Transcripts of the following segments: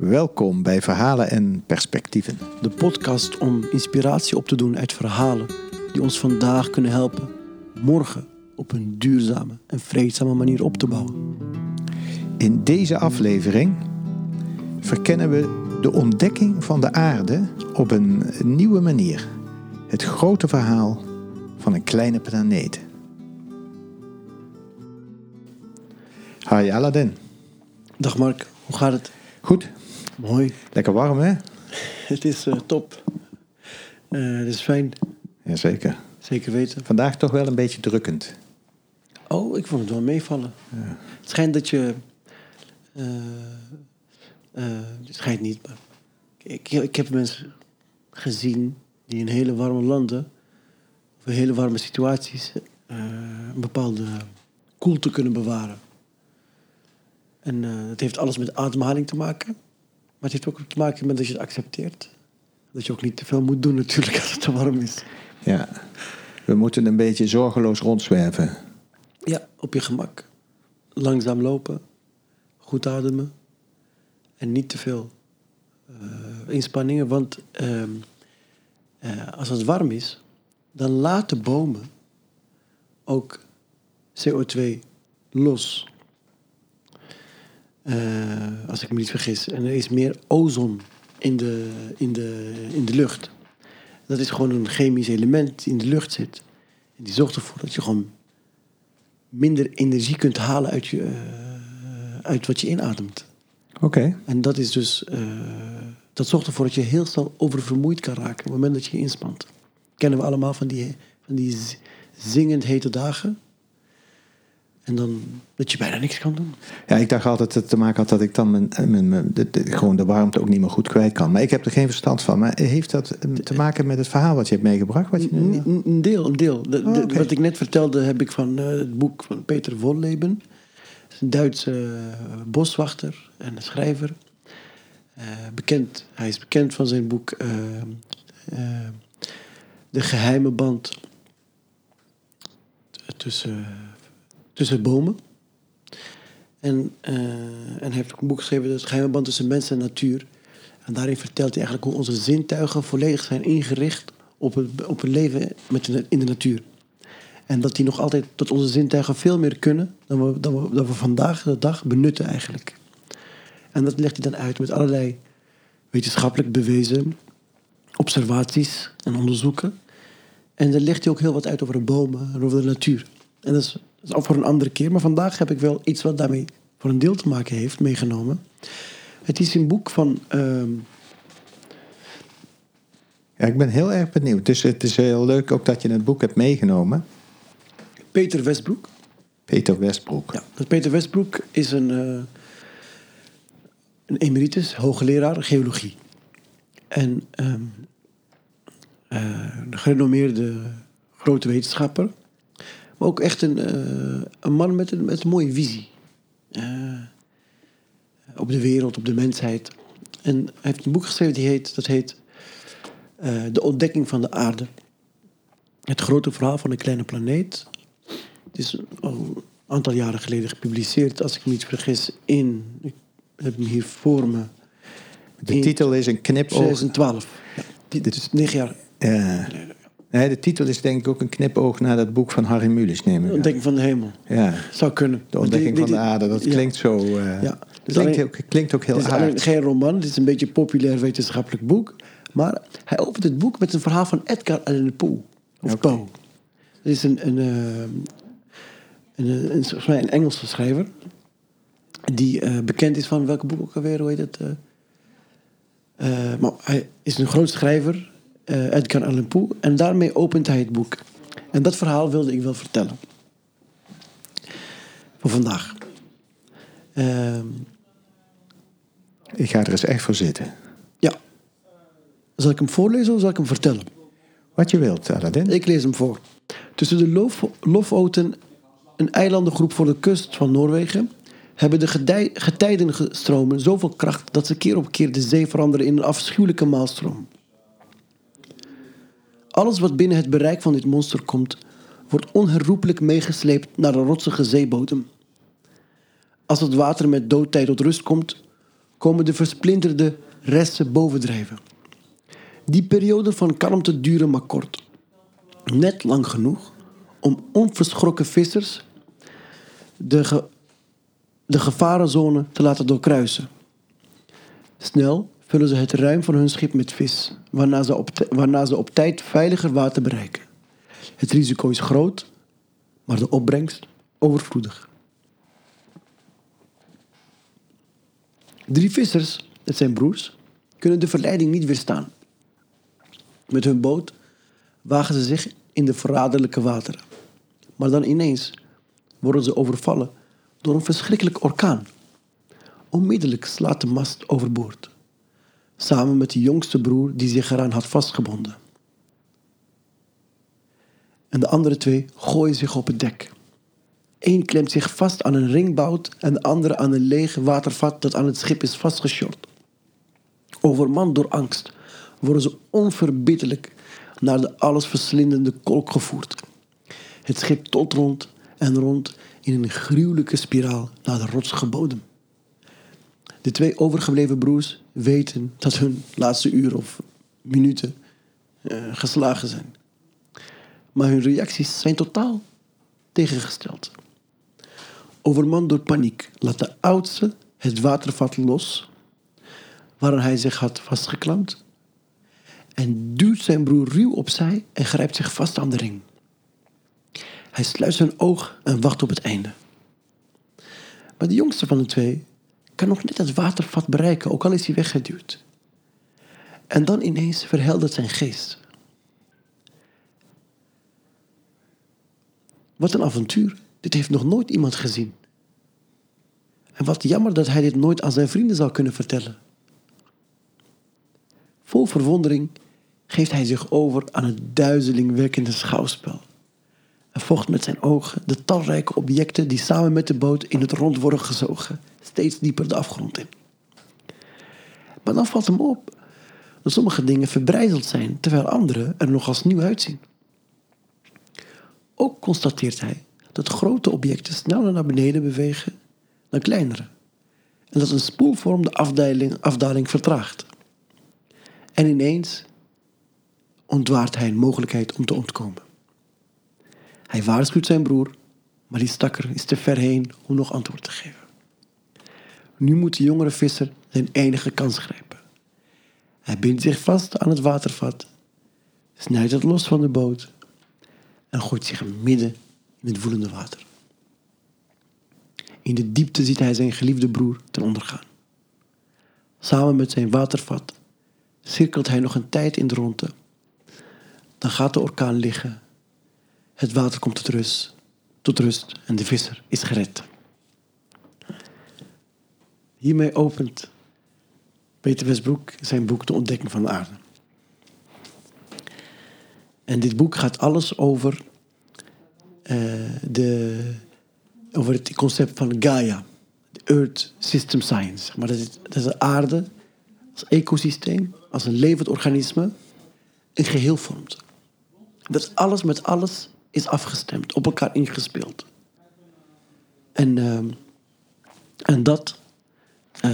Welkom bij Verhalen en Perspectieven. De podcast om inspiratie op te doen uit verhalen die ons vandaag kunnen helpen morgen op een duurzame en vreedzame manier op te bouwen. In deze aflevering verkennen we de ontdekking van de aarde op een nieuwe manier. Het grote verhaal van een kleine planeet. Hi Aladdin. Dag Mark, hoe gaat het? Goed, Mooi, lekker warm hè? het is eh, top. Eh, het is fijn, Jazeker. zeker weten. Vandaag toch wel een beetje drukkend. Oh, ik vond het wel meevallen. Het schijnt dat je... eh, het schijnt niet, maar... Ik, ik heb mensen gezien die in hele warme landen... of in hele warme situaties... een bepaalde koelte kunnen bewaren. En eh het heeft alles met ademhaling te maken. Maar het heeft ook te maken met dat je het accepteert. Dat je ook niet te veel moet doen natuurlijk als het te warm is. Ja, we moeten een beetje zorgeloos rondzwerven. Ja, op je gemak. Langzaam lopen. Goed ademen. En niet te veel eh, inspanningen. Want ehm, eh, als het warm is, dan laten bomen ook CO2 los. Eh, als ik me niet vergis. En er is meer ozon in de, in, de, in de lucht. Dat is gewoon een chemisch element die in de lucht zit. En die zorgt ervoor dat je gewoon minder energie kunt halen uit, je, eh, uit wat je inademt. Oké, En dat is dus. eh, dat zorgt ervoor dat je heel snel oververmoeid kan raken op het moment dat je je inspant. Kennen we allemaal van die, van die zingend hete dagen. En dan dat je bijna niks kan doen. Ja, ik dacht altijd dat het te maken had dat ik dan mijn, mijn, mijn- de, de- gewoon de warmte ook niet meer goed kwijt kan. Maar ik heb er geen verstand van. Maar heeft dat eh, te maken met het verhaal wat je hebt meegebracht? Wat je nu, Een deel, een deel. De- de- Oh. Wat ik net vertelde heb ik van eh, het boek van Peter is een Duitse eh, boswachter en schrijver. Eh, bekend, hij is bekend van zijn boek eh, eh, De geheime band tussen, tussen bomen. En, eh, en hij heeft ook een boek geschreven, De geheime band tussen mens en natuur. En daarin vertelt hij eigenlijk hoe onze zintuigen volledig zijn ingericht op het, op het leven met in de natuur. En dat die nog altijd, dat onze zintuigen veel meer kunnen dan we, dan we, dan we vandaag de dag benutten eigenlijk. En dat legt hij dan uit met allerlei wetenschappelijk bewezen observaties en onderzoeken. En dan legt hij ook heel wat uit over de bomen en over de natuur. En dat is, dat is ook voor een andere keer. Maar vandaag heb ik wel iets wat daarmee voor een deel te maken heeft meegenomen. Het is een boek van ehm, Ja, ik ben heel erg benieuwd. Dus het is heel leuk ook dat je het boek hebt meegenomen. Peter Westbroek. Peter Westbroek. Ja, dat Peter Westbroek is een, eh, een emeritus, hoogleraar geologie. En eh, een gerenommeerde grote wetenschapper. Maar ook echt een, eh, een man met een, met een mooie visie. Eh, op de wereld, op de mensheid. En hij heeft een boek geschreven die heet, dat heet eh, De ontdekking van de aarde. Het grote verhaal van een kleine planeet. Het is al een aantal jaren geleden gepubliceerd, als ik me niet vergis, in. Ik heb hem hier voor me. De titel is een knipoog. 2012. Ja, dit is negen jaar. Ja. Nee, de titel is denk ik ook een knipoog naar dat boek van Harry Mulisch, neem De ontdekking van de hemel. Ja, Zou kunnen. de ontdekking van de aarde. Dat ja. klinkt zo... eh, Ja. Dus klinkt, alleen- ook, klinkt ook heel Het is alleen geen roman, het is een beetje een populair wetenschappelijk boek. Maar hij opent het boek met een verhaal van Edgar Allan Poe. Of. Poe. Dat is een, een, eh, een, een, een, volgens mij een Engelse schrijver. Die eh, bekend is van welke boek ook alweer, hoe heet het? eh? Eh, maar hij is een groot schrijver, eh, Edgar Allan Poe. En daarmee opent hij het boek. En dat verhaal wilde ik wel vertellen. Voor vandaag. Ehm Ik ga er eens echt voor zitten. Ja. Zal ik hem voorlezen of zal ik hem vertellen? Wat je wilt, Aladdin. Ik lees hem voor. Tussen de Lof Lofoten, een eilandengroep voor de kust van Noorwegen, hebben de getijdenstromen zoveel kracht dat ze keer op keer de zee veranderen in een afschuwelijke maalstroom. Alles wat binnen het bereik van dit monster komt, wordt onherroepelijk meegesleept naar de rotsige zeebodem. Als het water met doodtijd tot rust komt, komen de versplinterde resten bovendrijven. Die periode van kalmte duurde maar kort. Net lang genoeg om onverschrokken vissers de, de gevarenzone te laten doorkruisen. Snel vullen ze het ruim van hun schip met vis, waarna ze op, waarna ze op tijd veiliger water bereiken. Het risico is groot, maar de opbrengst overvloedig. Drie vissers, het zijn broers, kunnen de verleiding niet weerstaan. Met hun boot wagen ze zich in de verraderlijke wateren. Maar dan ineens worden ze overvallen door een verschrikkelijk orkaan. Onmiddellijk slaat de mast overboord. Samen met de jongste broer die zich eraan had vastgebonden. En de andere twee gooien zich op het dek. Eén klemt zich vast aan een ringbout en de andere aan een leeg watervat dat aan het schip is vastgesjord. Overmand door angst worden ze onverbiddelijk naar de allesverslindende kolk gevoerd. Het schip tot rond en rond in een gruwelijke spiraal naar de rotsige bodem. De twee overgebleven broers weten dat hun laatste uur of minuten eh, geslagen zijn. Maar hun reacties zijn totaal tegengesteld. Overmand door paniek laat de oudste het watervat los waaraan hij zich had vastgeklampt en duwt zijn broer ruw opzij en grijpt zich vast aan de ring. Hij sluit zijn oog en wacht op het einde. Maar de jongste van de twee kan nog net het watervat bereiken, ook al is hij weggeduwd. En dan ineens verheldert zijn geest. Wat een avontuur. Dit heeft nog nooit iemand gezien. En wat jammer dat hij dit nooit aan zijn vrienden zou kunnen vertellen. Vol verwondering geeft hij zich over aan het duizelingwekkende schouwspel. En volgt met zijn ogen de talrijke objecten die samen met de boot in het rond worden gezogen, steeds dieper de afgrond in. Maar dan valt hem op dat sommige dingen verbrijzeld zijn, terwijl andere er nog als nieuw uitzien. Ook constateert hij dat grote objecten sneller naar beneden bewegen dan kleinere. En dat een spoelvorm de afdaling, afdaling vertraagt. En ineens ontwaart hij een mogelijkheid om te ontkomen. Hij waarschuwt zijn broer, maar die stakker is te ver heen om nog antwoord te geven. Nu moet de jongere visser zijn enige kans grijpen. Hij bindt zich vast aan het watervat, snijdt het los van de boot en gooit zich midden in het woelende water. In de diepte ziet hij zijn geliefde broer ten onder gaan. Samen met zijn watervat cirkelt hij nog een tijd in de ronde. Dan gaat de orkaan liggen. Het water komt tot rust, tot rust en de visser is gered. Hiermee opent Peter Westbroek zijn boek De Ontdekking van de Aarde. En dit boek gaat alles over, eh, de, over het concept van Gaia, de Earth System Science. Maar dat is, dat is de aarde als ecosysteem, als een levend organisme, een geheel vormt. Dat alles met alles is afgestemd, op elkaar ingespeeld. En, ehm, en dat, eh,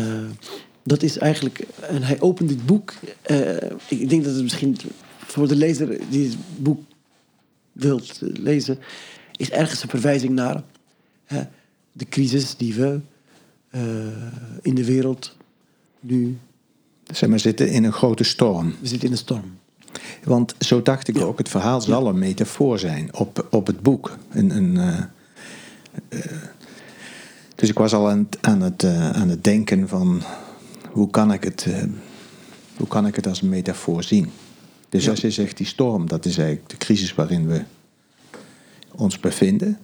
dat is eigenlijk. En hij opent dit boek. eh, ik denk dat het misschien voor de lezer die het boek wilt lezen, is ergens een verwijzing naar hè, de crisis die we eh, in de wereld nu. Zeg maar, zitten in een grote storm. We zitten in een storm. Want zo dacht ik ook, het verhaal zal een metafoor zijn op, op het boek. Een, een, eh, eh, dus ik was al aan, het- aan, het, eh, aan het denken van hoe kan ik het, eh, hoe kan ik het als een metafoor zien. Dus Ja. als je zegt die storm, dat is eigenlijk de crisis waarin we ons bevinden.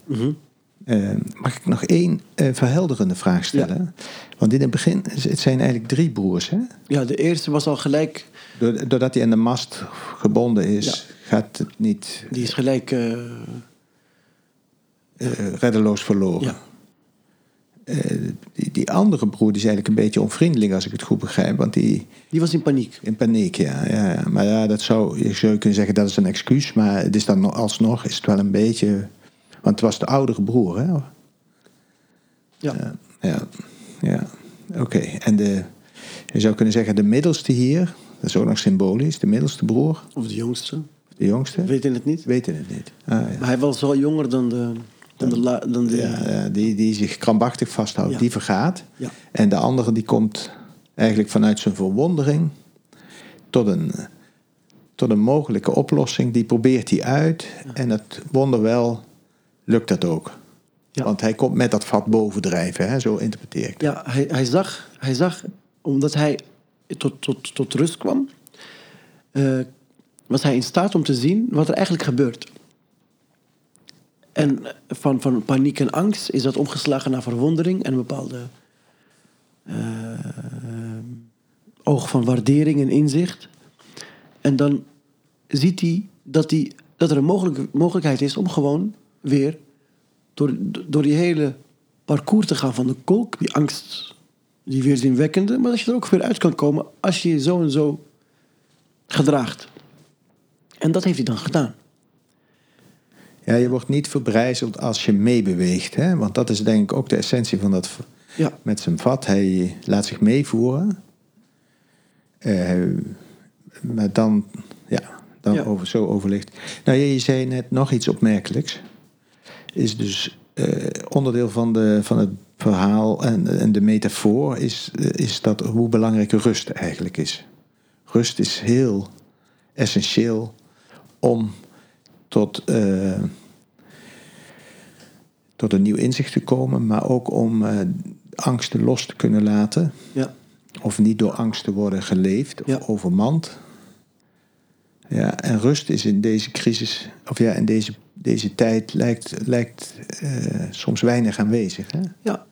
Eh, mag ik nog één eh, verhelderende vraag stellen? Want in het begin, het zijn eigenlijk drie broers, hè? Ja, de eerste was al gelijk. Doord- Doordat hij aan de mast gebonden is, Ja. gaat het niet Die is gelijk. reddeloos verloren. Eh, die, andere broer is eigenlijk een beetje onvriendelijk, als ik het goed begrijp. Want die Die was in paniek. in paniek, ja. ja. Maar ja, dat zou, je zou kunnen zeggen dat is een excuus. Maar het is dan nog- alsnog is het wel een beetje... Want het was de oudere broer, hè? Ja. Ja, ja, ja. oké. En de, Je zou kunnen zeggen, de middelste hier, dat is ook nog symbolisch, de middelste broer, Of de jongste. de jongste, We weten het niet. weten het niet. Ah, ja. Maar hij was wel jonger dan de... Dan de, la- dan de Ja, die, die zich krampachtig vasthoudt, Ja. die vergaat. Ja. En de andere die komt eigenlijk vanuit zijn verwondering tot een, tot een mogelijke oplossing. Die probeert hij uit. En het wonderwel lukt dat ook. Ja. Want hij komt met dat vat bovendrijven, hè? zo interpreteer ik. Ja, hij, hij, zag, hij zag, omdat hij tot, tot, tot rust kwam, eh, was hij in staat om te zien wat er eigenlijk gebeurt. En van, van paniek en angst is dat omgeslagen naar verwondering en een bepaalde eh, oog van waardering en inzicht. En dan ziet hij dat, hij, dat er een mogelijk, mogelijkheid is om gewoon weer door, door die hele parcours te gaan van de kolk, die angst, die weerzinwekkende, maar dat je er ook weer uit kan komen als je je zo en zo gedraagt. En dat heeft hij dan gedaan. Ja, je wordt niet verbrijzeld als je meebeweegt. Hè? Want dat is denk ik ook de essentie van dat Ja, met zijn vat. Hij laat zich meevoeren. Eh, maar dan, ja, dan Ja. Over, zo overligt. Nou, je, je zei net nog iets opmerkelijks. Is dus eh, onderdeel van, de, van het verhaal en, en de metafoor... Is, is dat hoe belangrijk rust eigenlijk is. Rust is heel essentieel om tot, eh, tot een nieuw inzicht te komen... maar ook om eh, angsten los te kunnen laten... ja, Of niet door angst te worden geleefd of Ja. overmand. Ja, en rust is in deze crisis, of ja, in deze, deze tijd lijkt, lijkt eh, soms weinig aanwezig. Hè? ja.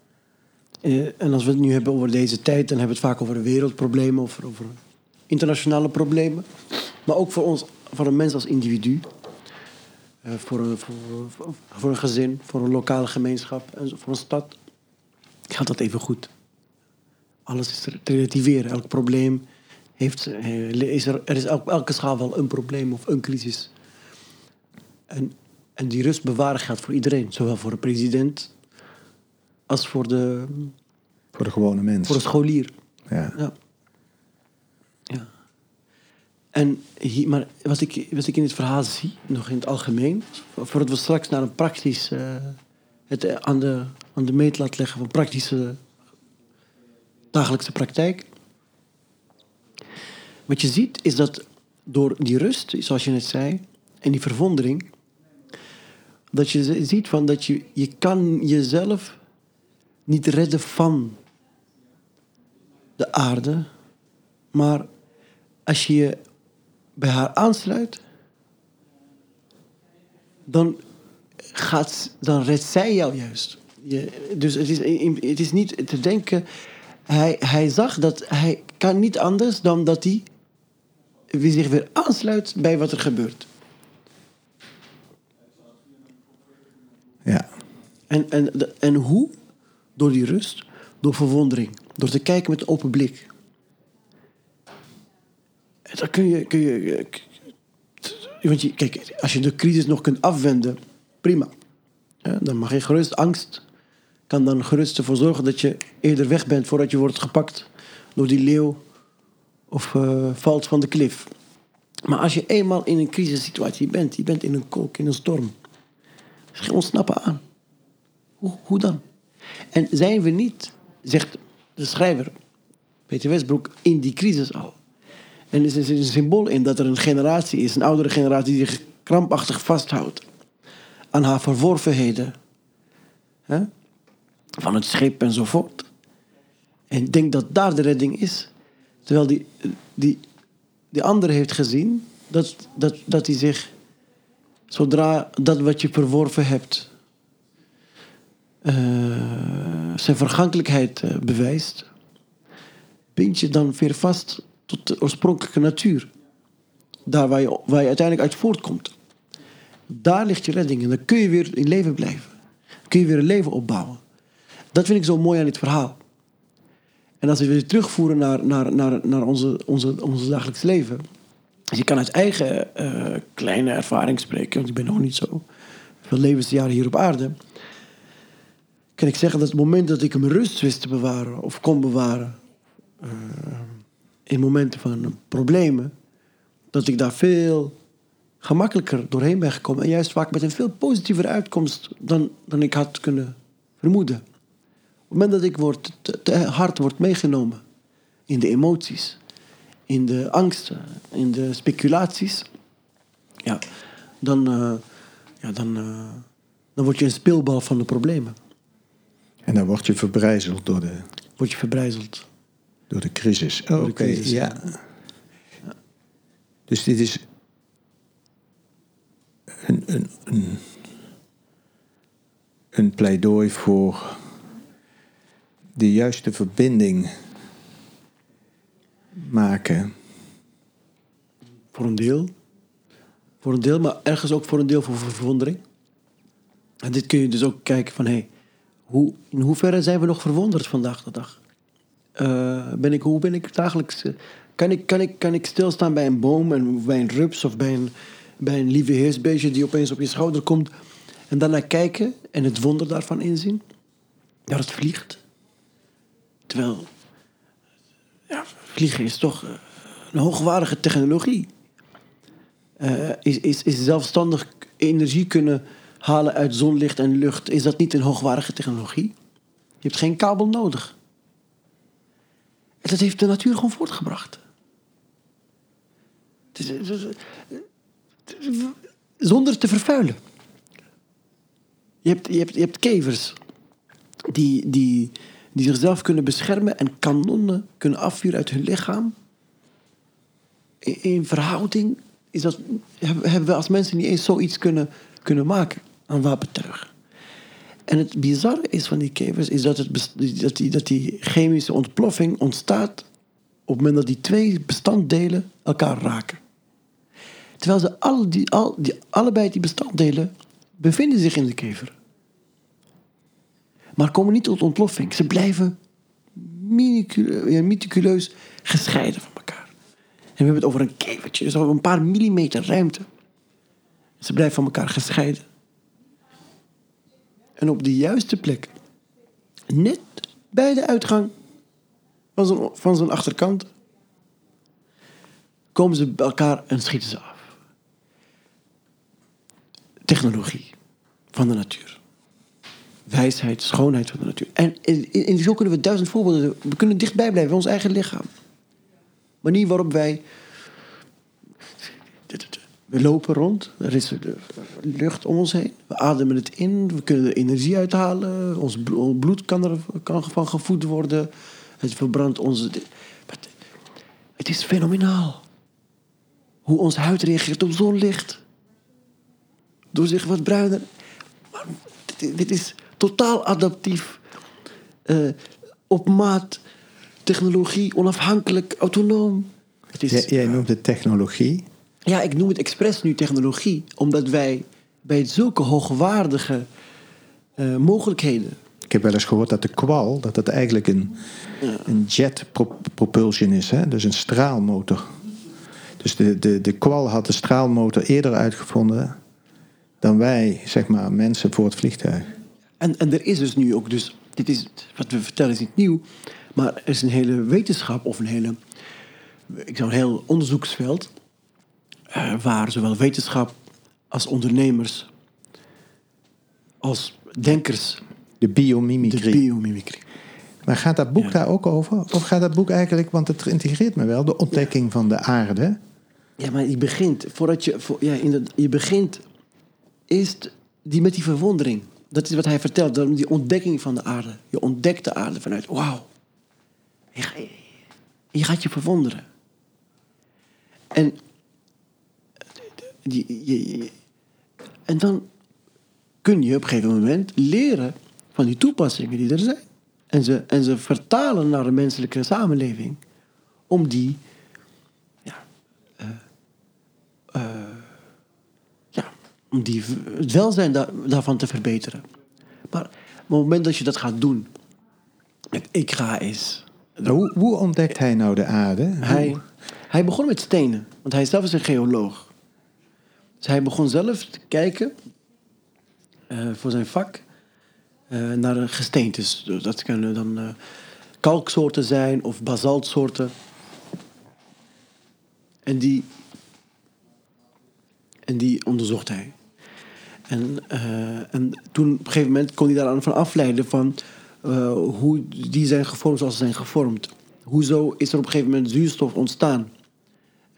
En als we het nu hebben over deze tijd, dan hebben we het vaak over wereldproblemen of over internationale problemen. Maar ook voor ons, voor een mens als individu. Eh, voor, een, voor, voor, een gezin, voor een lokale gemeenschap en voor een stad. Gaat dat even goed. Alles is te relativeren. Elk probleem heeft, eh, is er, er is op elke schaal wel een probleem of een crisis. En, en die rust bewaren gaat voor iedereen. Zowel voor de president als voor de, Voor de gewone mens. voor de scholier. Ja. ja. En hier, maar wat ik, wat ik in het verhaal zie, nog in het algemeen, voordat we straks naar een praktisch, eh, het eh, aan de, aan de meet laten leggen van praktische dagelijkse praktijk. Wat je ziet is dat door die rust, zoals je net zei, en die verwondering, dat je ziet van dat je, je kan jezelf niet redden van de aarde, maar als je je bij haar aansluit, dan, gaat, dan redt zij jou juist. Je, dus het is, het is niet te denken. Hij, hij zag dat hij kan niet anders dan dat hij weer zich weer aansluit bij wat er gebeurt. ja. En, en, en hoe? Door die rust, door verwondering, door te kijken met open blik. Dan kun je, kun je. Want je, kijk, als je de crisis nog kunt afwenden, prima. Dan mag je gerust angst. Kan dan gerust ervoor zorgen dat je eerder weg bent voordat je wordt gepakt door die leeuw of eh, valt van de klif. Maar als je eenmaal in een crisissituatie bent, je bent in een kolk, in een storm, is geen ontsnappen aan. Hoe, hoe dan? En zijn we niet, zegt de schrijver Peter Westbroek, in die crisis al? En er is een symbool in dat er een generatie is, een oudere generatie, die zich krampachtig vasthoudt aan haar verworvenheden. Hè? Van het schip enzovoort. En ik denk dat daar de redding is. Terwijl die, die, die andere heeft gezien dat, dat, dat hij zich, zodra dat wat je verworven hebt, eh, zijn vergankelijkheid eh, bewijst, bind je dan weer vast tot de oorspronkelijke natuur. Daar waar je, waar uiteindelijk uit voortkomt. Daar ligt je redding en dan kun je weer in leven blijven. Kun je weer een leven opbouwen. Dat vind ik zo mooi aan dit verhaal. En als we weer terugvoeren naar, naar, naar, naar onze, onze, onze dagelijks leven. Dus je kan uit eigen eh, kleine ervaring spreken, want ik ben nog niet zo veel levensjaren hier op aarde. Kan ik zeggen dat het moment dat ik mijn rust wist te bewaren of kon bewaren, eh, in momenten van problemen, dat ik daar veel gemakkelijker doorheen ben gekomen. En juist vaak met een veel positievere uitkomst dan, dan ik had kunnen vermoeden. Op het moment dat ik word, te, te hard word meegenomen in de emoties, in de angsten, in de speculaties, ja, dan, eh, ja, dan, eh, dan word je een speelbal van de problemen. En dan word je verbrijzeld door de, Word je verbrijzeld. Door de crisis. De Oké, ja. Dus dit is een, een, een, een pleidooi voor de juiste verbinding maken. Voor een deel. Voor een deel, maar ergens ook voor een deel voor verwondering. En dit kun je dus ook kijken van... Hey, hoe, in hoeverre zijn we nog verwonderd vandaag de dag? Eh, ben ik, hoe ben ik dagelijks... eh, kan, ik, kan, ik, kan ik stilstaan bij een boom en bij een rups of bij een, bij een lieve heersbeestje... die opeens op je schouder komt... en daarna kijken en het wonder daarvan inzien? Dat het vliegt. Terwijl... Ja, vliegen is toch eh, een hoogwaardige technologie is, is, is zelfstandig energie kunnen halen uit zonlicht en lucht. Is dat niet een hoogwaardige technologie? Je hebt geen kabel nodig. En dat heeft de natuur gewoon voortgebracht. Zonder te vervuilen. Je hebt, je hebt, je hebt kevers die, die, die zichzelf kunnen beschermen en kanonnen kunnen afvuren uit hun lichaam in, in verhouding is dat, hebben we als mensen niet eens zoiets kunnen, kunnen maken aan wapentuig. En het bizarre is van die kevers is dat, het, dat, die, dat die chemische ontploffing ontstaat op het moment dat die twee bestanddelen elkaar raken. Terwijl ze alle die, al, die, allebei die bestanddelen bevinden zich in de kever. Maar komen niet tot ontploffing. Ze blijven meticuleus gescheiden van elkaar. En we hebben het over een kevertje, dus over een paar millimeter ruimte. Ze blijven van elkaar gescheiden. En op de juiste plek, net bij de uitgang van zijn, van zijn achterkant, komen ze bij elkaar en schieten ze af. Technologie van de natuur. Wijsheid, schoonheid van de natuur. En, en, en zo kunnen we duizend voorbeelden. We kunnen dichtbij blijven ons eigen lichaam manier waarop wij. We lopen rond, er is lucht om ons heen. We ademen het in, we kunnen er energie uithalen. Ons bl- ons bloed kan er kan van gevoed worden. Het verbrandt onze. Het- is fenomenaal. Hoe onze huid reageert op zonlicht. Door zich wat bruiner. Dit, is totaal adaptief. eh, op maat. Technologie, onafhankelijk, autonoom. Is, Jij, jij noemt het technologie. Ja, ik noem het expres nu technologie, omdat wij bij zulke hoogwaardige eh, mogelijkheden. Ik heb wel eens gehoord dat de kwal, dat dat eigenlijk een, een jet pro- propulsion is. Hè? Dus een straalmotor. Dus de, de, de kwal had de straalmotor eerder uitgevonden dan wij, zeg maar, mensen voor het vliegtuig. En, en er is dus nu ook, dus dit is, wat we vertellen is niet nieuw, maar er is een hele wetenschap of een hele, ik zou een heel onderzoeksveld, waar zowel wetenschap als ondernemers, als denkers, De de biomimicry. biomimicry. maar gaat dat boek Ja. daar ook over? Of gaat dat boek eigenlijk, want het integreert me wel, de ontdekking van de aarde. Ja, maar je begint, voordat je, voor, ja, inderdaad, je begint eerst die, met die verwondering. Dat is wat hij vertelt, die ontdekking van de aarde. Je ontdekt de aarde vanuit, wauw. Je, je gaat je verwonderen. En, je- je- en dan kun je op een gegeven moment leren van die toepassingen die er zijn. En ze, en ze vertalen naar de menselijke samenleving. Om die ja, ja, om die, het welzijn da- daarvan te verbeteren. Maar op het moment dat je dat gaat doen, met ik ga eens. Hoe, hoe ontdekt hij nou de aarde? Hij, hij begon met stenen, want hij zelf is een geoloog. Dus hij begon zelf te kijken eh, voor zijn vak eh, naar gesteentes. Dus Dat kunnen dan eh, kalksoorten zijn of basaltsoorten. En die, en die onderzocht hij. En, en toen op een gegeven moment kon hij daaraan van afleiden van hoe die zijn gevormd zoals ze zijn gevormd. Hoezo is er op een gegeven moment zuurstof ontstaan?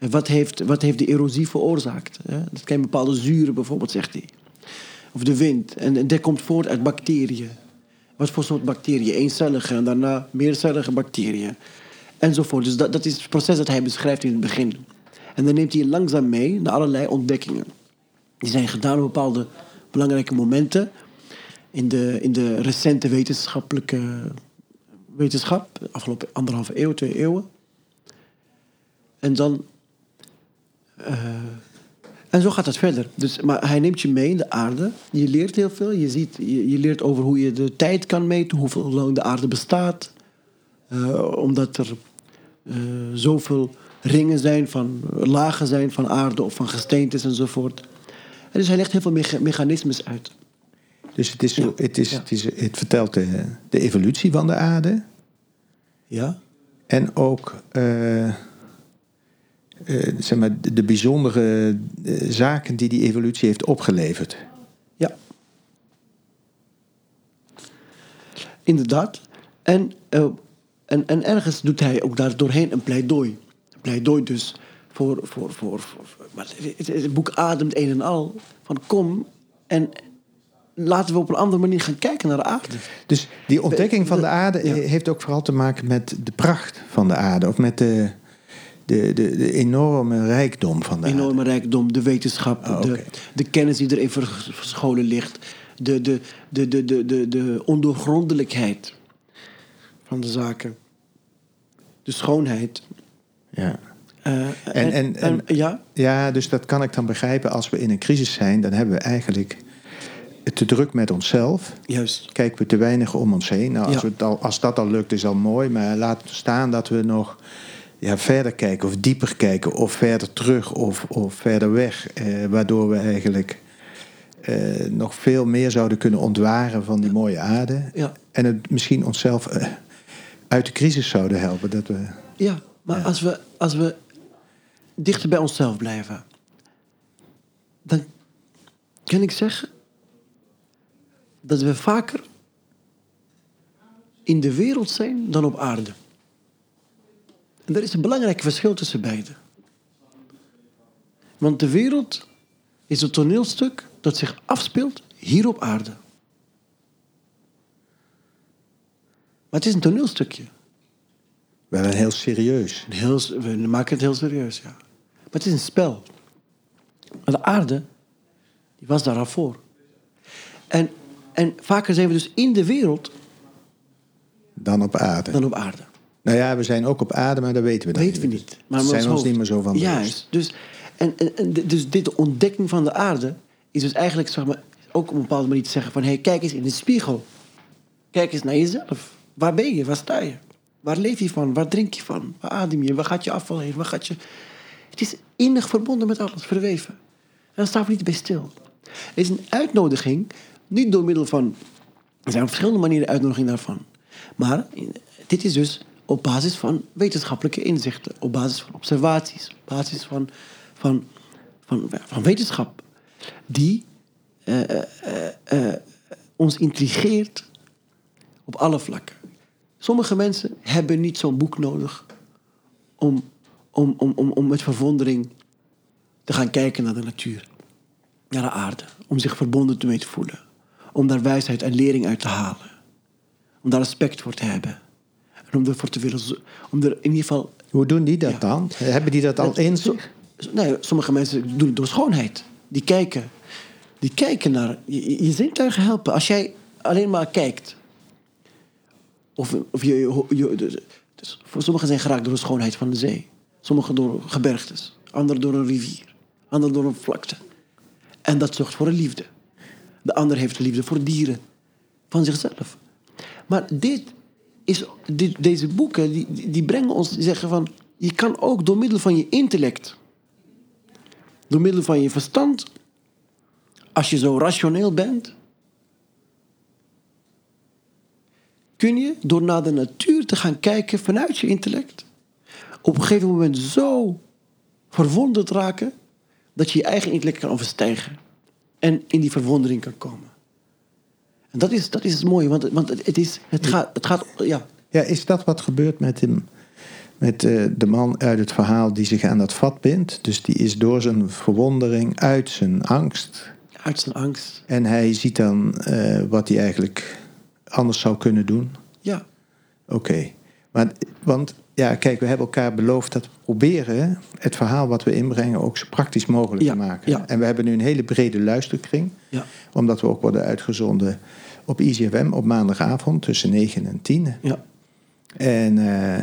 Wat heeft, wat heeft de erosie veroorzaakt? Dat kan bepaalde zuren bijvoorbeeld, zegt hij. Of de wind. En, dat komt voort uit bacteriën. Wat voor soort bacteriën? Eencellige en daarna meercellige bacteriën. Enzovoort. Dus dat, dat is het proces dat hij beschrijft in het begin. En dan neemt hij langzaam mee naar allerlei ontdekkingen. Die zijn gedaan op bepaalde belangrijke momenten. In de, in de recente wetenschappelijke wetenschap. Afgelopen anderhalve eeuw, twee eeuwen. En dan... eh, en zo gaat het verder. Dus, maar hij neemt je mee in de aarde. Je leert heel veel. Je, ziet, je, je leert over hoe je de tijd kan meten, hoeveel lang de aarde bestaat. Eh, omdat er eh, zoveel ringen zijn, van, lagen zijn van aarde of van gesteentes enzovoort. En dus hij legt heel veel mecha- mechanismes uit. Dus het, is, Ja. het, is, Ja. het, is, het vertelt de, de evolutie van de aarde. Ja? En ook eh, zeg maar, de, de bijzondere eh, zaken die die evolutie heeft opgeleverd. Ja. Inderdaad. En, eh, en, en ergens doet hij ook daar doorheen een pleidooi. Een pleidooi dus voor... voor, voor, voor- voor- maar het, het- het boek ademt een en al. Van kom en laten we op een andere manier gaan kijken naar de aarde. Dus die ontdekking van de aarde Ja. heeft ook vooral te maken met de pracht van de aarde. Of met de, de, de, de enorme rijkdom van de aarde. enorme rijkdom, de wetenschap, Ah, de, de kennis die erin vers- verscholen ligt, de, de, de, de, de, de, de ondoorgrondelijkheid van de zaken, de schoonheid. Ja. Eh, En- en- en- ja, ja, dus dat kan ik dan begrijpen. Als we in een crisis zijn, dan hebben we eigenlijk te druk met onszelf. juist. Kijken we te weinig om ons heen. Nou, als, Ja. we het al, als dat al lukt, is al mooi. Maar laat staan dat we nog ja, verder kijken of dieper kijken of verder terug of, of verder weg. Eh, waardoor we eigenlijk eh, nog veel meer zouden kunnen ontwaren van die mooie aarde. Ja. En het misschien onszelf eh, uit de crisis zouden helpen. Dat we, Ja, maar Als, we, als we dichter bij onszelf blijven, dan kan ik zeggen dat we vaker in de wereld zijn dan op aarde. En er is een belangrijk verschil tussen beide. Want de wereld is een toneelstuk dat zich afspeelt hier op aarde. Maar het is een toneelstukje. wel een heel serieus. Heel, we maken het heel serieus, ja. Maar het is een spel. Maar de aarde, die was daar al voor. En, en vaker zijn we dus in de wereld Dan op aarde. dan op aarde. Nou ja, we zijn ook op aarde, maar dat weten we dan weten we niet. Maar met zijn we ons hoofd. niet meer zo van bewust. Juist. Dus, en, en, dus dit ontdekking van de aarde is dus eigenlijk zeg maar, ook op een bepaalde manier te zeggen van... hé, hey, kijk eens in de spiegel. Kijk eens naar jezelf. Waar ben je? Waar sta je? Waar leef je van? Waar drink je van? Waar adem je? Waar gaat je afval heen? Waar gaat je... Het is innig verbonden met alles, verweven. En daar staan we niet bij stil. Het is een uitnodiging, niet door middel van... Er zijn verschillende manieren uitnodiging daarvan. Maar dit is dus op basis van wetenschappelijke inzichten. Op basis van observaties. Op basis van, van, van, van wetenschap. Die eh, eh, eh, ons intrigeert op alle vlakken. Sommige mensen hebben niet zo'n boek nodig om, om, om, om, om met verwondering te gaan kijken naar de natuur, naar de aarde, om zich verbonden mee te voelen, om daar wijsheid en lering uit te halen, om daar respect voor te hebben en om ervoor te willen, om er in ieder geval. Hoe doen die dat Ja. dan? Hebben die dat al zo- Nee, sommige mensen doen het door schoonheid. Die kijken, die kijken naar je, je- zintuigen helpen. Als jij alleen maar kijkt, of, of je, je, dus- dus voor sommigen zijn geraakt door de schoonheid van de zee. Sommigen door gebergtes, anderen door een rivier, anderen door een vlakte. En dat zorgt voor een liefde. De ander heeft liefde voor dieren, van zichzelf. Maar dit is, deze boeken die- die brengen ons, die zeggen van... je kan ook door middel van je intellect... door middel van je verstand... als je zo rationeel bent... kun je door naar de natuur te gaan kijken vanuit je intellect, op een gegeven moment zo verwonderd raken dat je je eigen intellect kan overstijgen en in die verwondering kan komen. En dat is, dat is het mooie, want, want het, is, het, gaat, het gaat. Ja. Ja, is dat wat gebeurt met hem? Met eh, de man uit het verhaal die zich aan dat vat bindt. Dus die is door zijn verwondering, uit zijn angst. Uit zijn angst. En hij ziet dan eh, wat hij eigenlijk anders zou kunnen doen. Ja. Oké. Maar, want ja, kijk, we hebben elkaar beloofd dat we proberen het verhaal wat we inbrengen ook zo praktisch mogelijk Ja, te maken. ja. En we hebben nu een hele brede luisterkring. Ja. Omdat we ook worden uitgezonden op ICFM op maandagavond tussen 9 en 10. Ja. En, eh,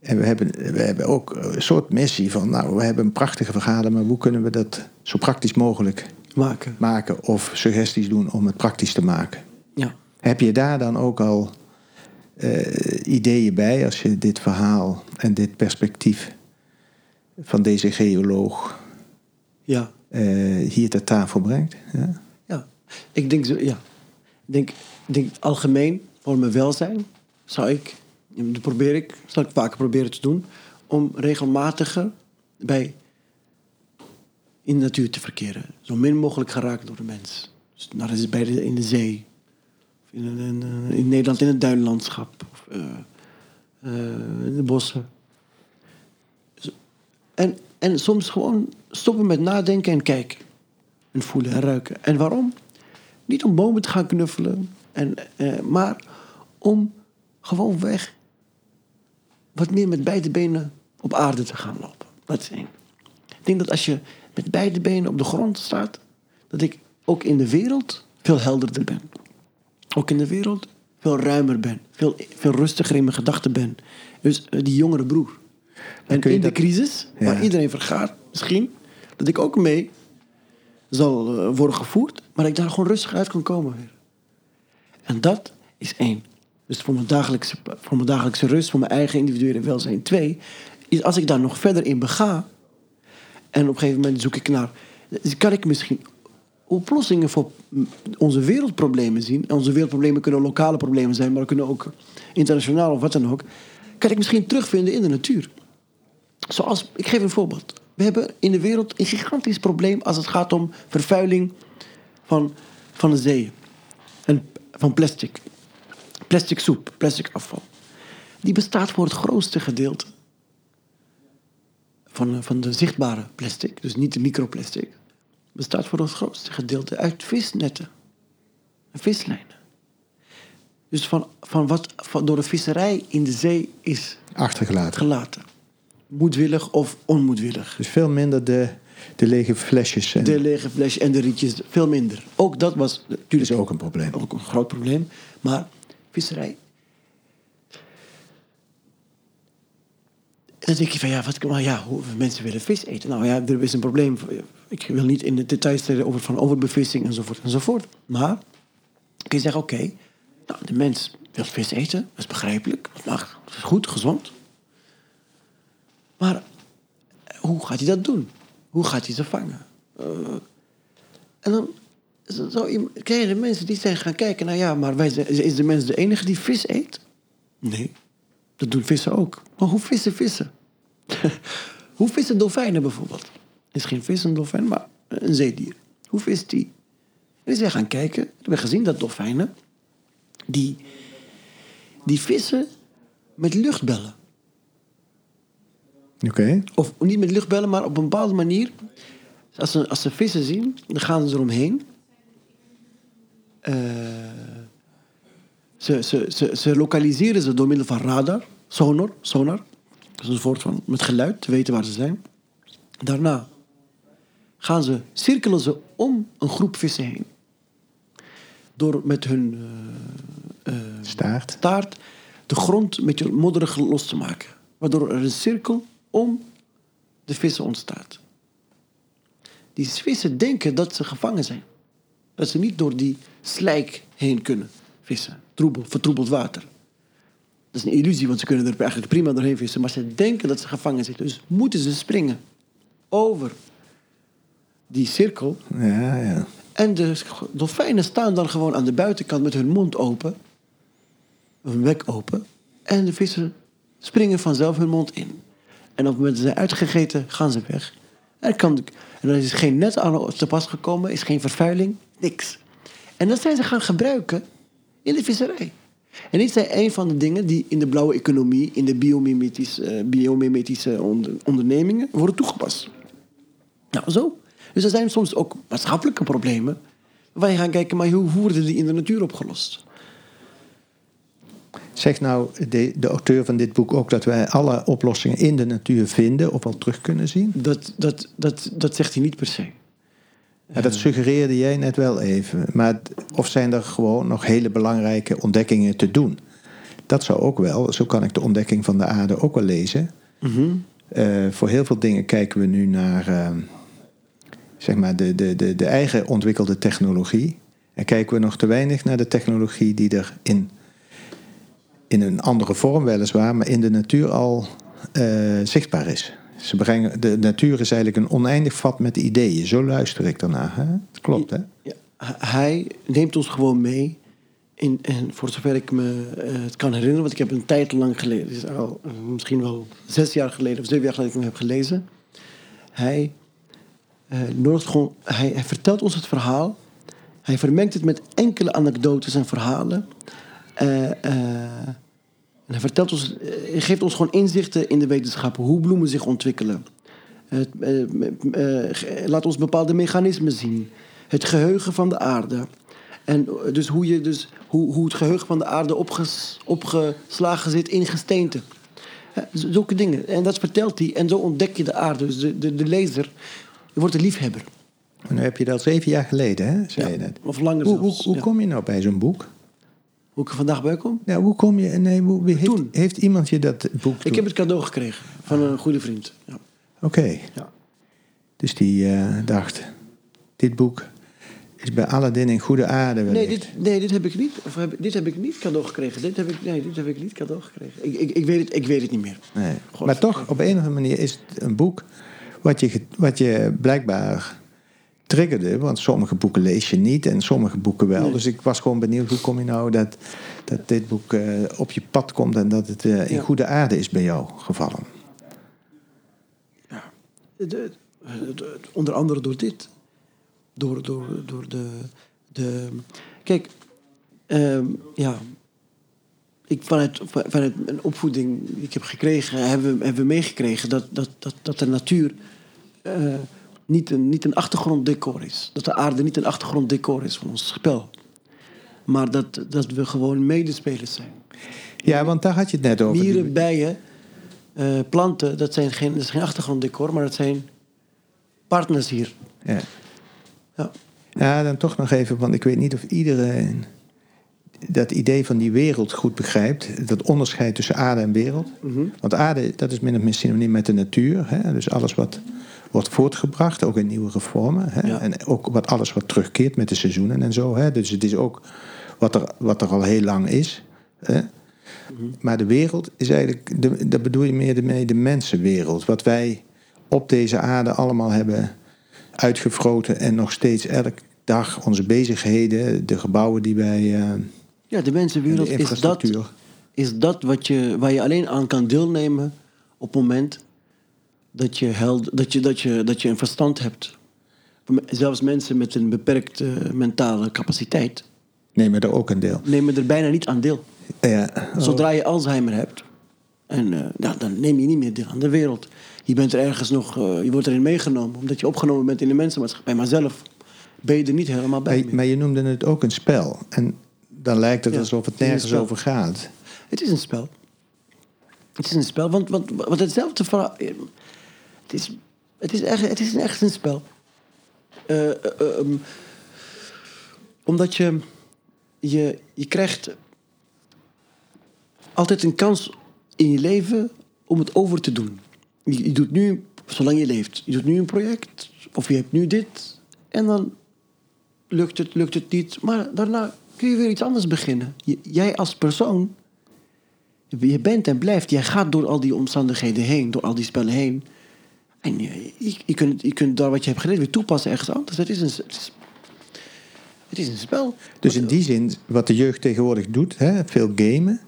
en we, hebben, we hebben ook een soort missie van, nou, we hebben een prachtige verhalen, maar hoe kunnen we dat zo praktisch mogelijk Maken. maken of suggesties doen om het praktisch te maken? Ja. Heb je daar dan ook al eh, ideeën bij als je dit verhaal en dit perspectief van deze geoloog Ja. eh, hier ter tafel brengt? Ja? Ja. Ik denk zo, ja. Ik denk, denk algemeen voor mijn welzijn zou ik, dat probeer ik, zal ik vaker proberen te doen, om regelmatiger bij in de natuur te verkeren. Zo min mogelijk geraakt door de mens. Dus naar de, bij de, in de zee. In, in, Nederland in het duinlandschap. Of eh, eh, in de bossen. Zo- En, en soms gewoon stoppen met nadenken en kijken. En voelen en ruiken. En waarom? Niet om bomen te gaan knuffelen. En, eh, maar om gewoon weg wat meer met beide benen op aarde te gaan lopen. Dat is één. Ik denk dat als je met beide benen op de grond staat, dat ik ook in de wereld veel helderder ben. Ook in de wereld veel ruimer ben. Veel, veel rustiger in mijn gedachten ben. Dus eh, die jongere broer. En in de crisis, Ja. waar iedereen vergaat, misschien, dat ik ook mee zal eh, worden gevoerd, maar dat ik daar gewoon rustig uit kan komen weer. En dat is één. Dus voor mijn, dagelijkse, voor mijn dagelijkse rust, voor mijn eigen individuele welzijn. Twee, is als ik daar nog verder in bega. En op een gegeven moment zoek ik naar. Kan ik misschien oplossingen voor onze wereldproblemen zien? En onze wereldproblemen kunnen lokale problemen zijn, maar kunnen ook internationaal of wat dan ook. Kan ik misschien terugvinden in de natuur? Zoals, ik geef een voorbeeld. We hebben in de wereld een gigantisch probleem als het gaat om vervuiling van, van de zeeën. En van plastic. Plastic soep, plastic afval. Die bestaat voor het grootste gedeelte van, van de zichtbare plastic, dus niet de microplastic, bestaat voor het grootste gedeelte uit visnetten en vislijnen. Dus van, van wat van door de visserij in de zee is Achtergelaten. gelaten. Moedwillig of onmoedwillig. Dus veel minder de, de lege flesjes. En De lege flesje en de rietjes, veel minder. Ook dat was dat natuurlijk is ook een probleem. ook een groot probleem. Maar visserij. Dan denk je van ja, wat, maar ja, hoe mensen willen vis eten. Nou ja, er is een probleem. Ik wil niet in de details treden over van overbevissing enzovoort enzovoort. Maar kun je zeggen, oké, nou, de mens wil vis eten, dat is begrijpelijk, dat mag, is goed, gezond. Maar hoe gaat hij dat doen? Hoe gaat hij ze vangen? Eh, en dan zo- je de mensen die zijn gaan kijken... nou ja, maar wij, is de mens de enige die vis eet? Nee, dat doen vissen ook. Maar hoe vissen vissen? hoe vissen dolfijnen bijvoorbeeld? is geen vis een dolfijn, maar een zeedier. Hoe vist die? En zijn gaan kijken. We hebben gezien dat dolfijnen... die, die vissen met luchtbellen. Oké. Of niet met luchtbellen, maar op een bepaalde manier. Als ze, als ze vissen zien, dan gaan ze eromheen. Eh, ze, ze, ze, ze lokaliseren ze door middel van radar, sonar, sonar. Dat is een soort van met geluid, te weten waar ze zijn. Daarna gaan ze, cirkelen ze om een groep vissen heen. Door met hun eh, eh, Staart. staart de grond een beetje modderig los te maken. Waardoor er een cirkel om de vissen ontstaat. Die vissen denken dat ze gevangen zijn. Dat ze niet door die slijk heen kunnen vissen. Troebel, vertroebeld water. Dat is een illusie, want ze kunnen er eigenlijk prima doorheen vissen. Maar ze denken dat ze gevangen zitten. Dus moeten ze springen over die cirkel. Ja, ja. En de dolfijnen staan dan gewoon aan de buitenkant met hun mond open. een bek open en de vissen springen vanzelf hun mond in. En op het moment dat ze zijn uitgegeten, gaan ze weg. Er kan, en er is geen net aan te pas gekomen, is geen vervuiling, niks. En dat zijn ze gaan gebruiken in de visserij. En dit zijn een van de dingen die in de blauwe economie, in de biomimetische, eh, biomimetische onder- ondernemingen worden toegepast. Nou, zo. Dus er zijn soms ook maatschappelijke problemen. Waar je gaat kijken, maar hoe hoe worden die in de natuur opgelost? Zegt nou de, de auteur van dit boek ook dat wij alle oplossingen in de natuur vinden of al terug kunnen zien? Dat, dat, dat, dat zegt hij niet per se. Ja, dat suggereerde jij net wel even. Maar of zijn er gewoon nog hele belangrijke ontdekkingen te doen? Dat zou ook wel, zo kan ik de ontdekking van de aarde ook wel lezen. Eh, voor heel veel dingen kijken we nu naar eh, zeg maar de, de, de, de eigen ontwikkelde technologie. En kijken we nog te weinig naar de technologie die er in, in een andere vorm weliswaar, maar in de natuur al eh, zichtbaar is. Ze brengen, de natuur is eigenlijk een oneindig vat met ideeën. Zo luister ik daarnaar. Hè? Klopt, hè? Ja, hij neemt ons gewoon mee. In, en voor zover ik me eh, het kan herinneren, want ik heb een tijd lang geleden, is al, eh, misschien wel zes jaar geleden of zeven jaar geleden ik hem heb gelezen. Hij, nodigt gewoon, hij, hij vertelt ons het verhaal. Hij vermengt het met enkele anekdotes en verhalen. Eh, en hij, vertelt ons, eh, hij geeft ons gewoon inzichten in de wetenschappen, hoe bloemen zich ontwikkelen. Het, eh, eh, laat ons bepaalde mechanismen zien. Het geheugen van de aarde. En dus hoe, je dus, hoe, hoe het geheugen van de aarde opges, opgeslagen zit in gesteente. Zulke dingen. En dat vertelt hij. En zo ontdek je de aarde. Dus de, de, de lezer je wordt een liefhebber. En nu heb je dat zeven jaar geleden, hè? Zei je net. Of langer Hoe, hoe, zelfs. hoe ja. kom je nou bij zo'n boek? Hoe ik er vandaag bij kom? Ja, hoe kom je... Nee, hoe, heeft, Toen. heeft iemand je dat boek... Ik heb het cadeau gekregen van een goede vriend. Ja. Oké. Ja. Dus die eh, dacht... Dit boek is bij Aladdin in goede aarde Nee, dit, nee, dit heb ik niet. Of heb, dit heb ik niet cadeau gekregen. Dit heb ik, nee, dit heb ik niet cadeau gekregen. Ik, ik, ik, weet, het, ik weet het niet meer. Nee. God. Maar toch, op een of andere manier is het een boek... wat je, wat je blijkbaar triggerde. Want sommige boeken lees je niet en sommige boeken wel. Nee. Dus ik was gewoon benieuwd... hoe kom je nou dat, dat dit boek eh, op je pad komt... en dat het eh, in Ja. goede aarde is bij jou gevallen? De- de- de- onder andere door dit. Door, door, door de, de... Kijk, ehm, ja... Ik, vanuit, vanuit een opvoeding die ik heb gekregen... hebben we, hebben we meegekregen dat, dat, dat, dat de natuur... eh, niet, een, niet een achtergronddecor is. Dat de aarde niet een achtergronddecor is van ons spel. Maar dat, dat we gewoon medespelers zijn. Ja, want daar had je het net over. Mieren, bijen, eh, planten, dat, zijn geen, dat is geen achtergronddecor, maar dat zijn partners hier. Ja. Ja. Ja, dan toch nog even, want ik weet niet of iedereen dat idee van die wereld goed begrijpt. Dat onderscheid tussen aarde en wereld. Mhm. Want aarde, dat is min of meer synoniem met de natuur. Hè? Dus alles wat wordt voortgebracht, ook in nieuwe vormen. Hè? Ja. En ook wat, alles wat terugkeert met de seizoenen en zo. Hè? Dus het is ook wat er, wat er al heel lang is. Hè? Mhm. Maar de wereld is eigenlijk, de, dat bedoel je meer de, de mensenwereld. Wat wij op deze aarde allemaal hebben uitgefroten en nog steeds elke dag onze bezigheden, de gebouwen die wij. eh, Ja, de en mensenwereld de is dat, is dat wat je, waar je alleen aan kan deelnemen op het moment dat je, held, dat je, dat je, dat je een verstand hebt. Zelfs mensen met een beperkte mentale capaciteit nemen er ook een deel. nemen er bijna niet aan deel. Ja, oh, Zodra je Alzheimer hebt, en, nou, dan neem je niet meer deel aan de wereld. Je bent er ergens nog, eh, je wordt erin meegenomen, omdat je opgenomen bent in de mensenmaatschappij. Maar zelf ben je er niet helemaal bij. maar, meer. maar je noemde het ook een spel. En dan lijkt het Ja, alsof het nergens over gaat. Het is een spel. Het is een spel, want, want, want hetzelfde verhaal. Het is, het is, echt, het is echt een spel. Eh, eh, eh, um, omdat je, je, je krijgt altijd een kans in je leven om het over te doen. Je, doet nu, zolang je leeft, je doet nu een project, of je hebt nu dit, en dan lukt het, lukt het niet. Maar daarna kun je weer iets anders beginnen. Jij als persoon, je bent en blijft, jij gaat door al die omstandigheden heen, door al die spellen heen. En je, je, je kunt, je kunt daar wat je hebt geleerd weer toepassen ergens anders. Het is een, het is, Het is een spel. Dus in die zin, wat de jeugd tegenwoordig doet, hè, veel gamen,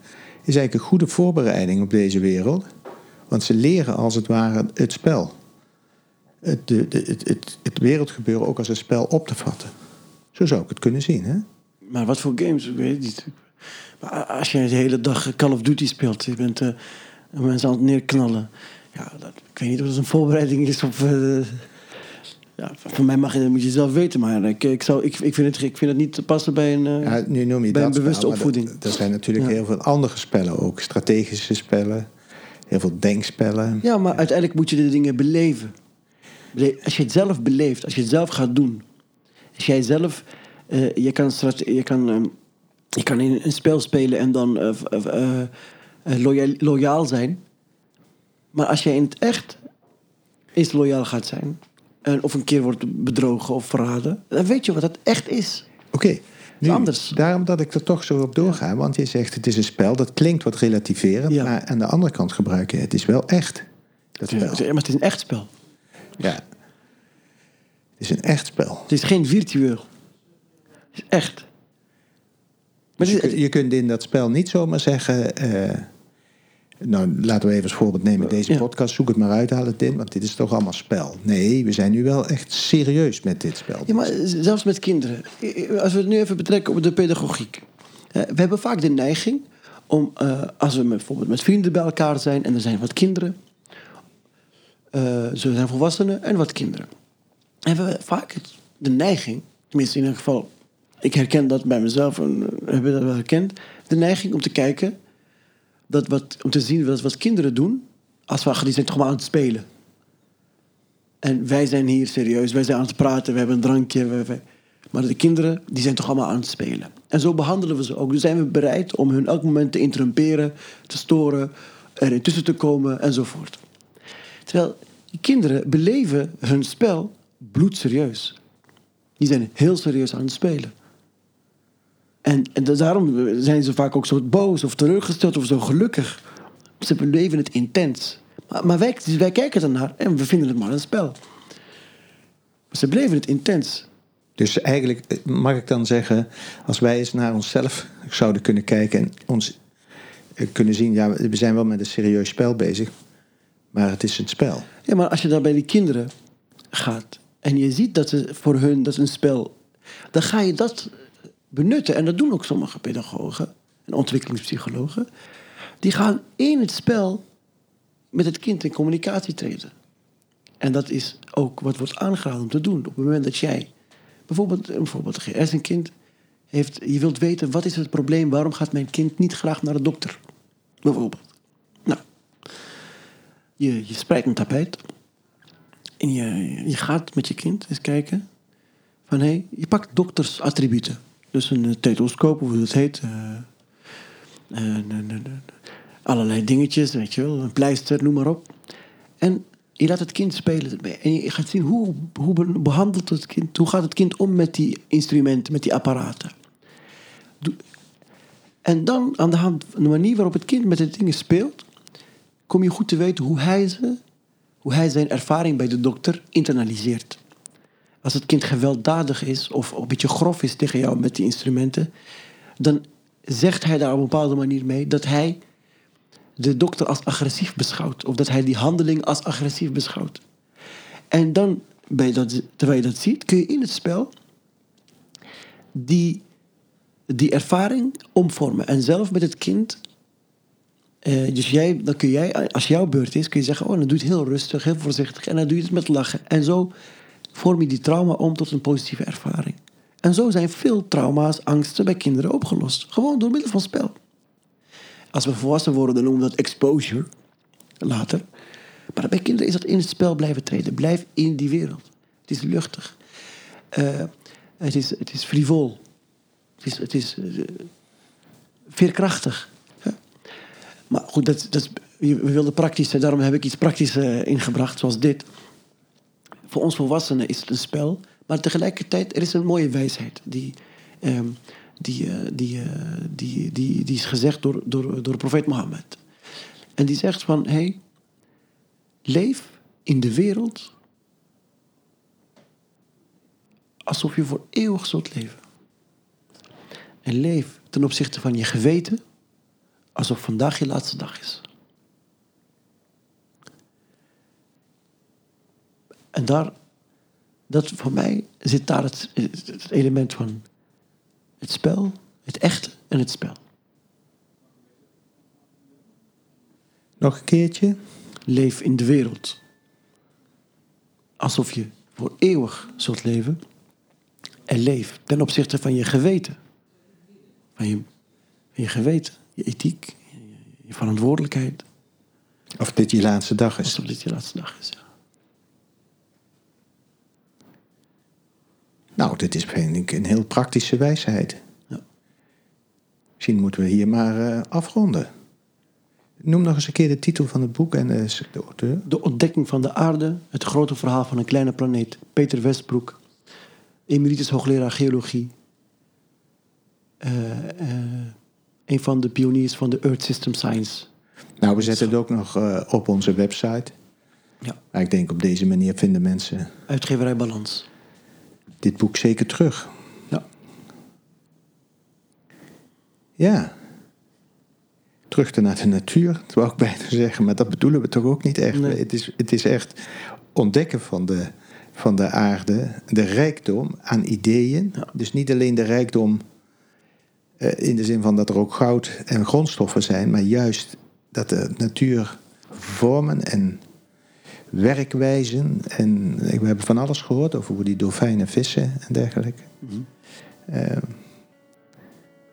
is eigenlijk een goede voorbereiding op deze wereld. Want ze leren als het ware het spel. Het, de, de- het, het, het wereldgebeuren ook als een spel op te vatten. Zo zou ik het kunnen zien. Hè? Maar wat voor games, ik weet het niet. Maar als jij de hele dag Call of Duty speelt, je bent eh, mensen aan het neerknallen. Ja, dat, ik weet niet of dat een voorbereiding is of... eh, ja, voor mij mag je, dat moet je zelf weten, maar ik, ik, zou, ik, ik, vind, het, ik vind het niet te passen bij een... eh, Ja, nu noem je bij dat een bewuste spel, opvoeding. Er zijn natuurlijk Ja. heel veel andere spellen ook. Strategische spellen, heel veel denkspellen. Ja, maar uiteindelijk moet je de dingen beleven. Bele- Als je het zelf beleeft, als je het zelf gaat doen. Als jij zelf, eh, je kan, je kan, ehm, je kan in een spel spelen en dan loyaal zijn. Maar als jij in het echt eens loyaal gaat zijn, en of een keer wordt bedrogen of verraden, dan weet je wat dat echt is. Oké, nu, anders. daarom dat ik er toch zo op doorga. Want je zegt het is een spel, dat klinkt wat relativerend. Ja. Maar aan de andere kant gebruik je het is wel echt. Dat spel. Ja, maar het is een echt spel. Ja. Het is een echt spel. Het is geen virtueel. Het is echt. Maar Dus je, het is- kun- je kunt in dat spel niet zomaar zeggen. eh, nou, laten we even als voorbeeld nemen deze Ja. podcast. Zoek het maar uit, haal het in, want dit is toch allemaal spel. Nee, we zijn nu wel echt serieus met dit spel. Ja, maar zelfs met kinderen. Als we het nu even betrekken op de pedagogiek. We hebben vaak de neiging om, eh, als we bijvoorbeeld met vrienden bij elkaar zijn en er zijn wat kinderen. eh zo zijn volwassenen en wat kinderen. Hebben we vaak de neiging, tenminste in ieder geval, ik herken dat bij mezelf en eh, heb dat wel herkend. De neiging om te kijken, dat wat, om te zien wat, wat kinderen doen, als we, die zijn toch maar aan het spelen. En wij zijn hier serieus, wij zijn aan het praten, we hebben een drankje. we- Maar de kinderen, die zijn toch allemaal aan het spelen. En zo behandelen we ze ook. Dus zijn we bereid om hun elk moment te interrumperen, te storen, er intussen te komen enzovoort. Terwijl die kinderen beleven hun spel bloedserieus. Die zijn heel serieus aan het spelen. En, en da- daarom zijn ze vaak ook zo boos of teleurgesteld of zo gelukkig. Ze beleven het intens. Maar, maar wij, dus wij kijken ernaar en we vinden het maar een spel. Maar ze beleven het intens. Dus eigenlijk eh, mag ik dan zeggen, als wij eens naar onszelf zouden kunnen kijken en ons eh, kunnen zien, ja, we zijn wel met een serieus spel bezig, maar het is een spel. Ja, maar als je dan bij die kinderen gaat en je ziet dat ze voor hun dat is een spel, dan ga je dat benutten. En dat doen ook sommige pedagogen en ontwikkelingspsychologen. Die gaan in het spel met het kind in communicatie treden. En dat is ook wat wordt aangeraden om te doen. Op het moment dat jij, bijvoorbeeld een voorbeeld te geven, er is een kind, heeft, je wilt weten wat is het probleem, waarom gaat mijn kind niet graag naar de dokter? Bijvoorbeeld. Nou, je, je spreidt een tapijt. En je, je gaat met je kind eens kijken. Van hé, hey, je pakt doktersattributen. Dus een uh, tetoscoop, hoe dat heet. eh, eh, allerlei dingetjes, weet je wel. Een pleister, noem maar op. En je laat het kind spelen. En je gaat zien hoe, hoe be- behandelt het kind, hoe gaat het kind om met die instrumenten, met die apparaten. En dan aan de hand van de manier waarop het kind met de dingen speelt, kom je goed te weten hoe hij, ze, hoe hij zijn ervaring bij de dokter internaliseert. Als het kind gewelddadig is of een beetje grof is tegen jou met die instrumenten, dan zegt hij daar op een bepaalde manier mee dat hij de dokter als agressief beschouwt. Of dat hij die handeling als agressief beschouwt. En dan, bij dat, terwijl je dat ziet, kun je in het spel die, die ervaring omvormen. En zelf met het kind eh, dus jij, dan kun jij, als jouw beurt is, kun je zeggen: Oh, dan doe je het heel rustig, heel voorzichtig. En dan doe je het met lachen. En zo vorm je die trauma om tot een positieve ervaring. En zo zijn veel trauma's, angsten bij kinderen opgelost. Gewoon door middel van spel. Als we volwassen worden, dan noemen we dat exposure. Later. Maar bij kinderen is dat in het spel blijven treden. Blijf in die wereld. Het is luchtig. Eh, het, is, het is frivol. Het is, het is eh, veerkrachtig. Maar goed, dat, dat, we wilden praktisch zijn. Daarom heb ik iets praktisch eh, ingebracht, zoals dit. Voor ons volwassenen is het een spel. Maar tegelijkertijd, er is een mooie wijsheid. Die, ehm, die, eh, die, eh, die, die, die is gezegd door, door, door profeet Mohammed. En die zegt van, hey, leef in de wereld alsof je voor eeuwig zult leven. En leef ten opzichte van je geweten alsof vandaag je laatste dag is. En daar, dat voor mij zit daar het, het element van het spel, het echte en het spel. Nog een keertje. Leef in de wereld alsof je voor eeuwig zult leven. En leef ten opzichte van je geweten. Van je, van je geweten, je ethiek, je, je verantwoordelijkheid. Of dit je laatste dag is. Alsof dit je laatste dag is. Ja. Nou, dit is vind ik een heel praktische wijsheid. Ja. Misschien moeten we hier maar eh, afronden. Noem nog eens een keer de titel van het boek en eh, de auteur. De ontdekking van de aarde, het grote verhaal van een kleine planeet. Peter Westbroek, emeritus hoogleraar geologie. Eh, een van de pioniers van de Earth System Science. Nou, we zetten het ook nog op onze website. Ja. Maar ik denk op deze manier vinden mensen Uitgeverij Balans. Dit boek zeker terug. Ja. Ja. Terug naar de natuur, dat wou ik bijna zeggen, maar dat bedoelen we toch ook niet echt. Nee. Het, is, het is echt ontdekken van de, van de aarde, de rijkdom aan ideeën. Ja. Dus niet alleen de rijkdom eh, in de zin van dat er ook goud en grondstoffen zijn, maar juist dat de natuur vormen en werkwijzen. En we hebben van alles gehoord over hoe die dolfijnen vissen en dergelijke. Eh,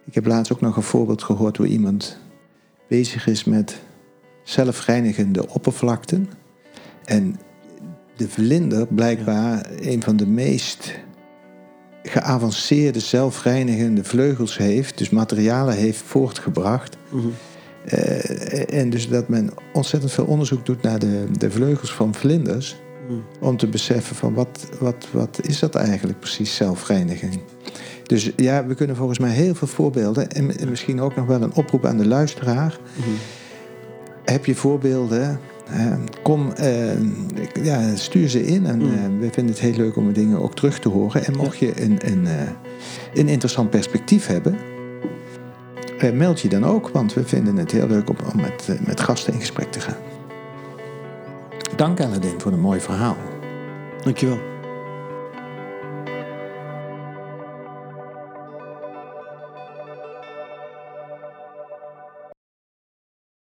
ik heb laatst ook nog een voorbeeld gehoord hoe iemand bezig is met zelfreinigende oppervlakten. En de vlinder blijkbaar een van de meest geavanceerde zelfreinigende vleugels heeft, dus materialen heeft voortgebracht. Mhm. Eh, en dus dat men ontzettend veel onderzoek doet naar de, de vleugels van vlinders. Mhm. Om te beseffen van wat, wat, wat is dat eigenlijk precies, zelfreiniging. Dus ja, we kunnen volgens mij heel veel voorbeelden. En, en misschien ook nog wel een oproep aan de luisteraar. Mhm. Heb je voorbeelden? eh, kom, eh, ja, stuur ze in. En Mm. eh, we vinden het heel leuk om de dingen ook terug te horen. En mocht je een, een, een interessant perspectief hebben, meld je dan ook. Want we vinden het heel leuk om, met, eh, met gasten in gesprek te gaan. Dank Aladdin voor een mooi verhaal. Dankjewel.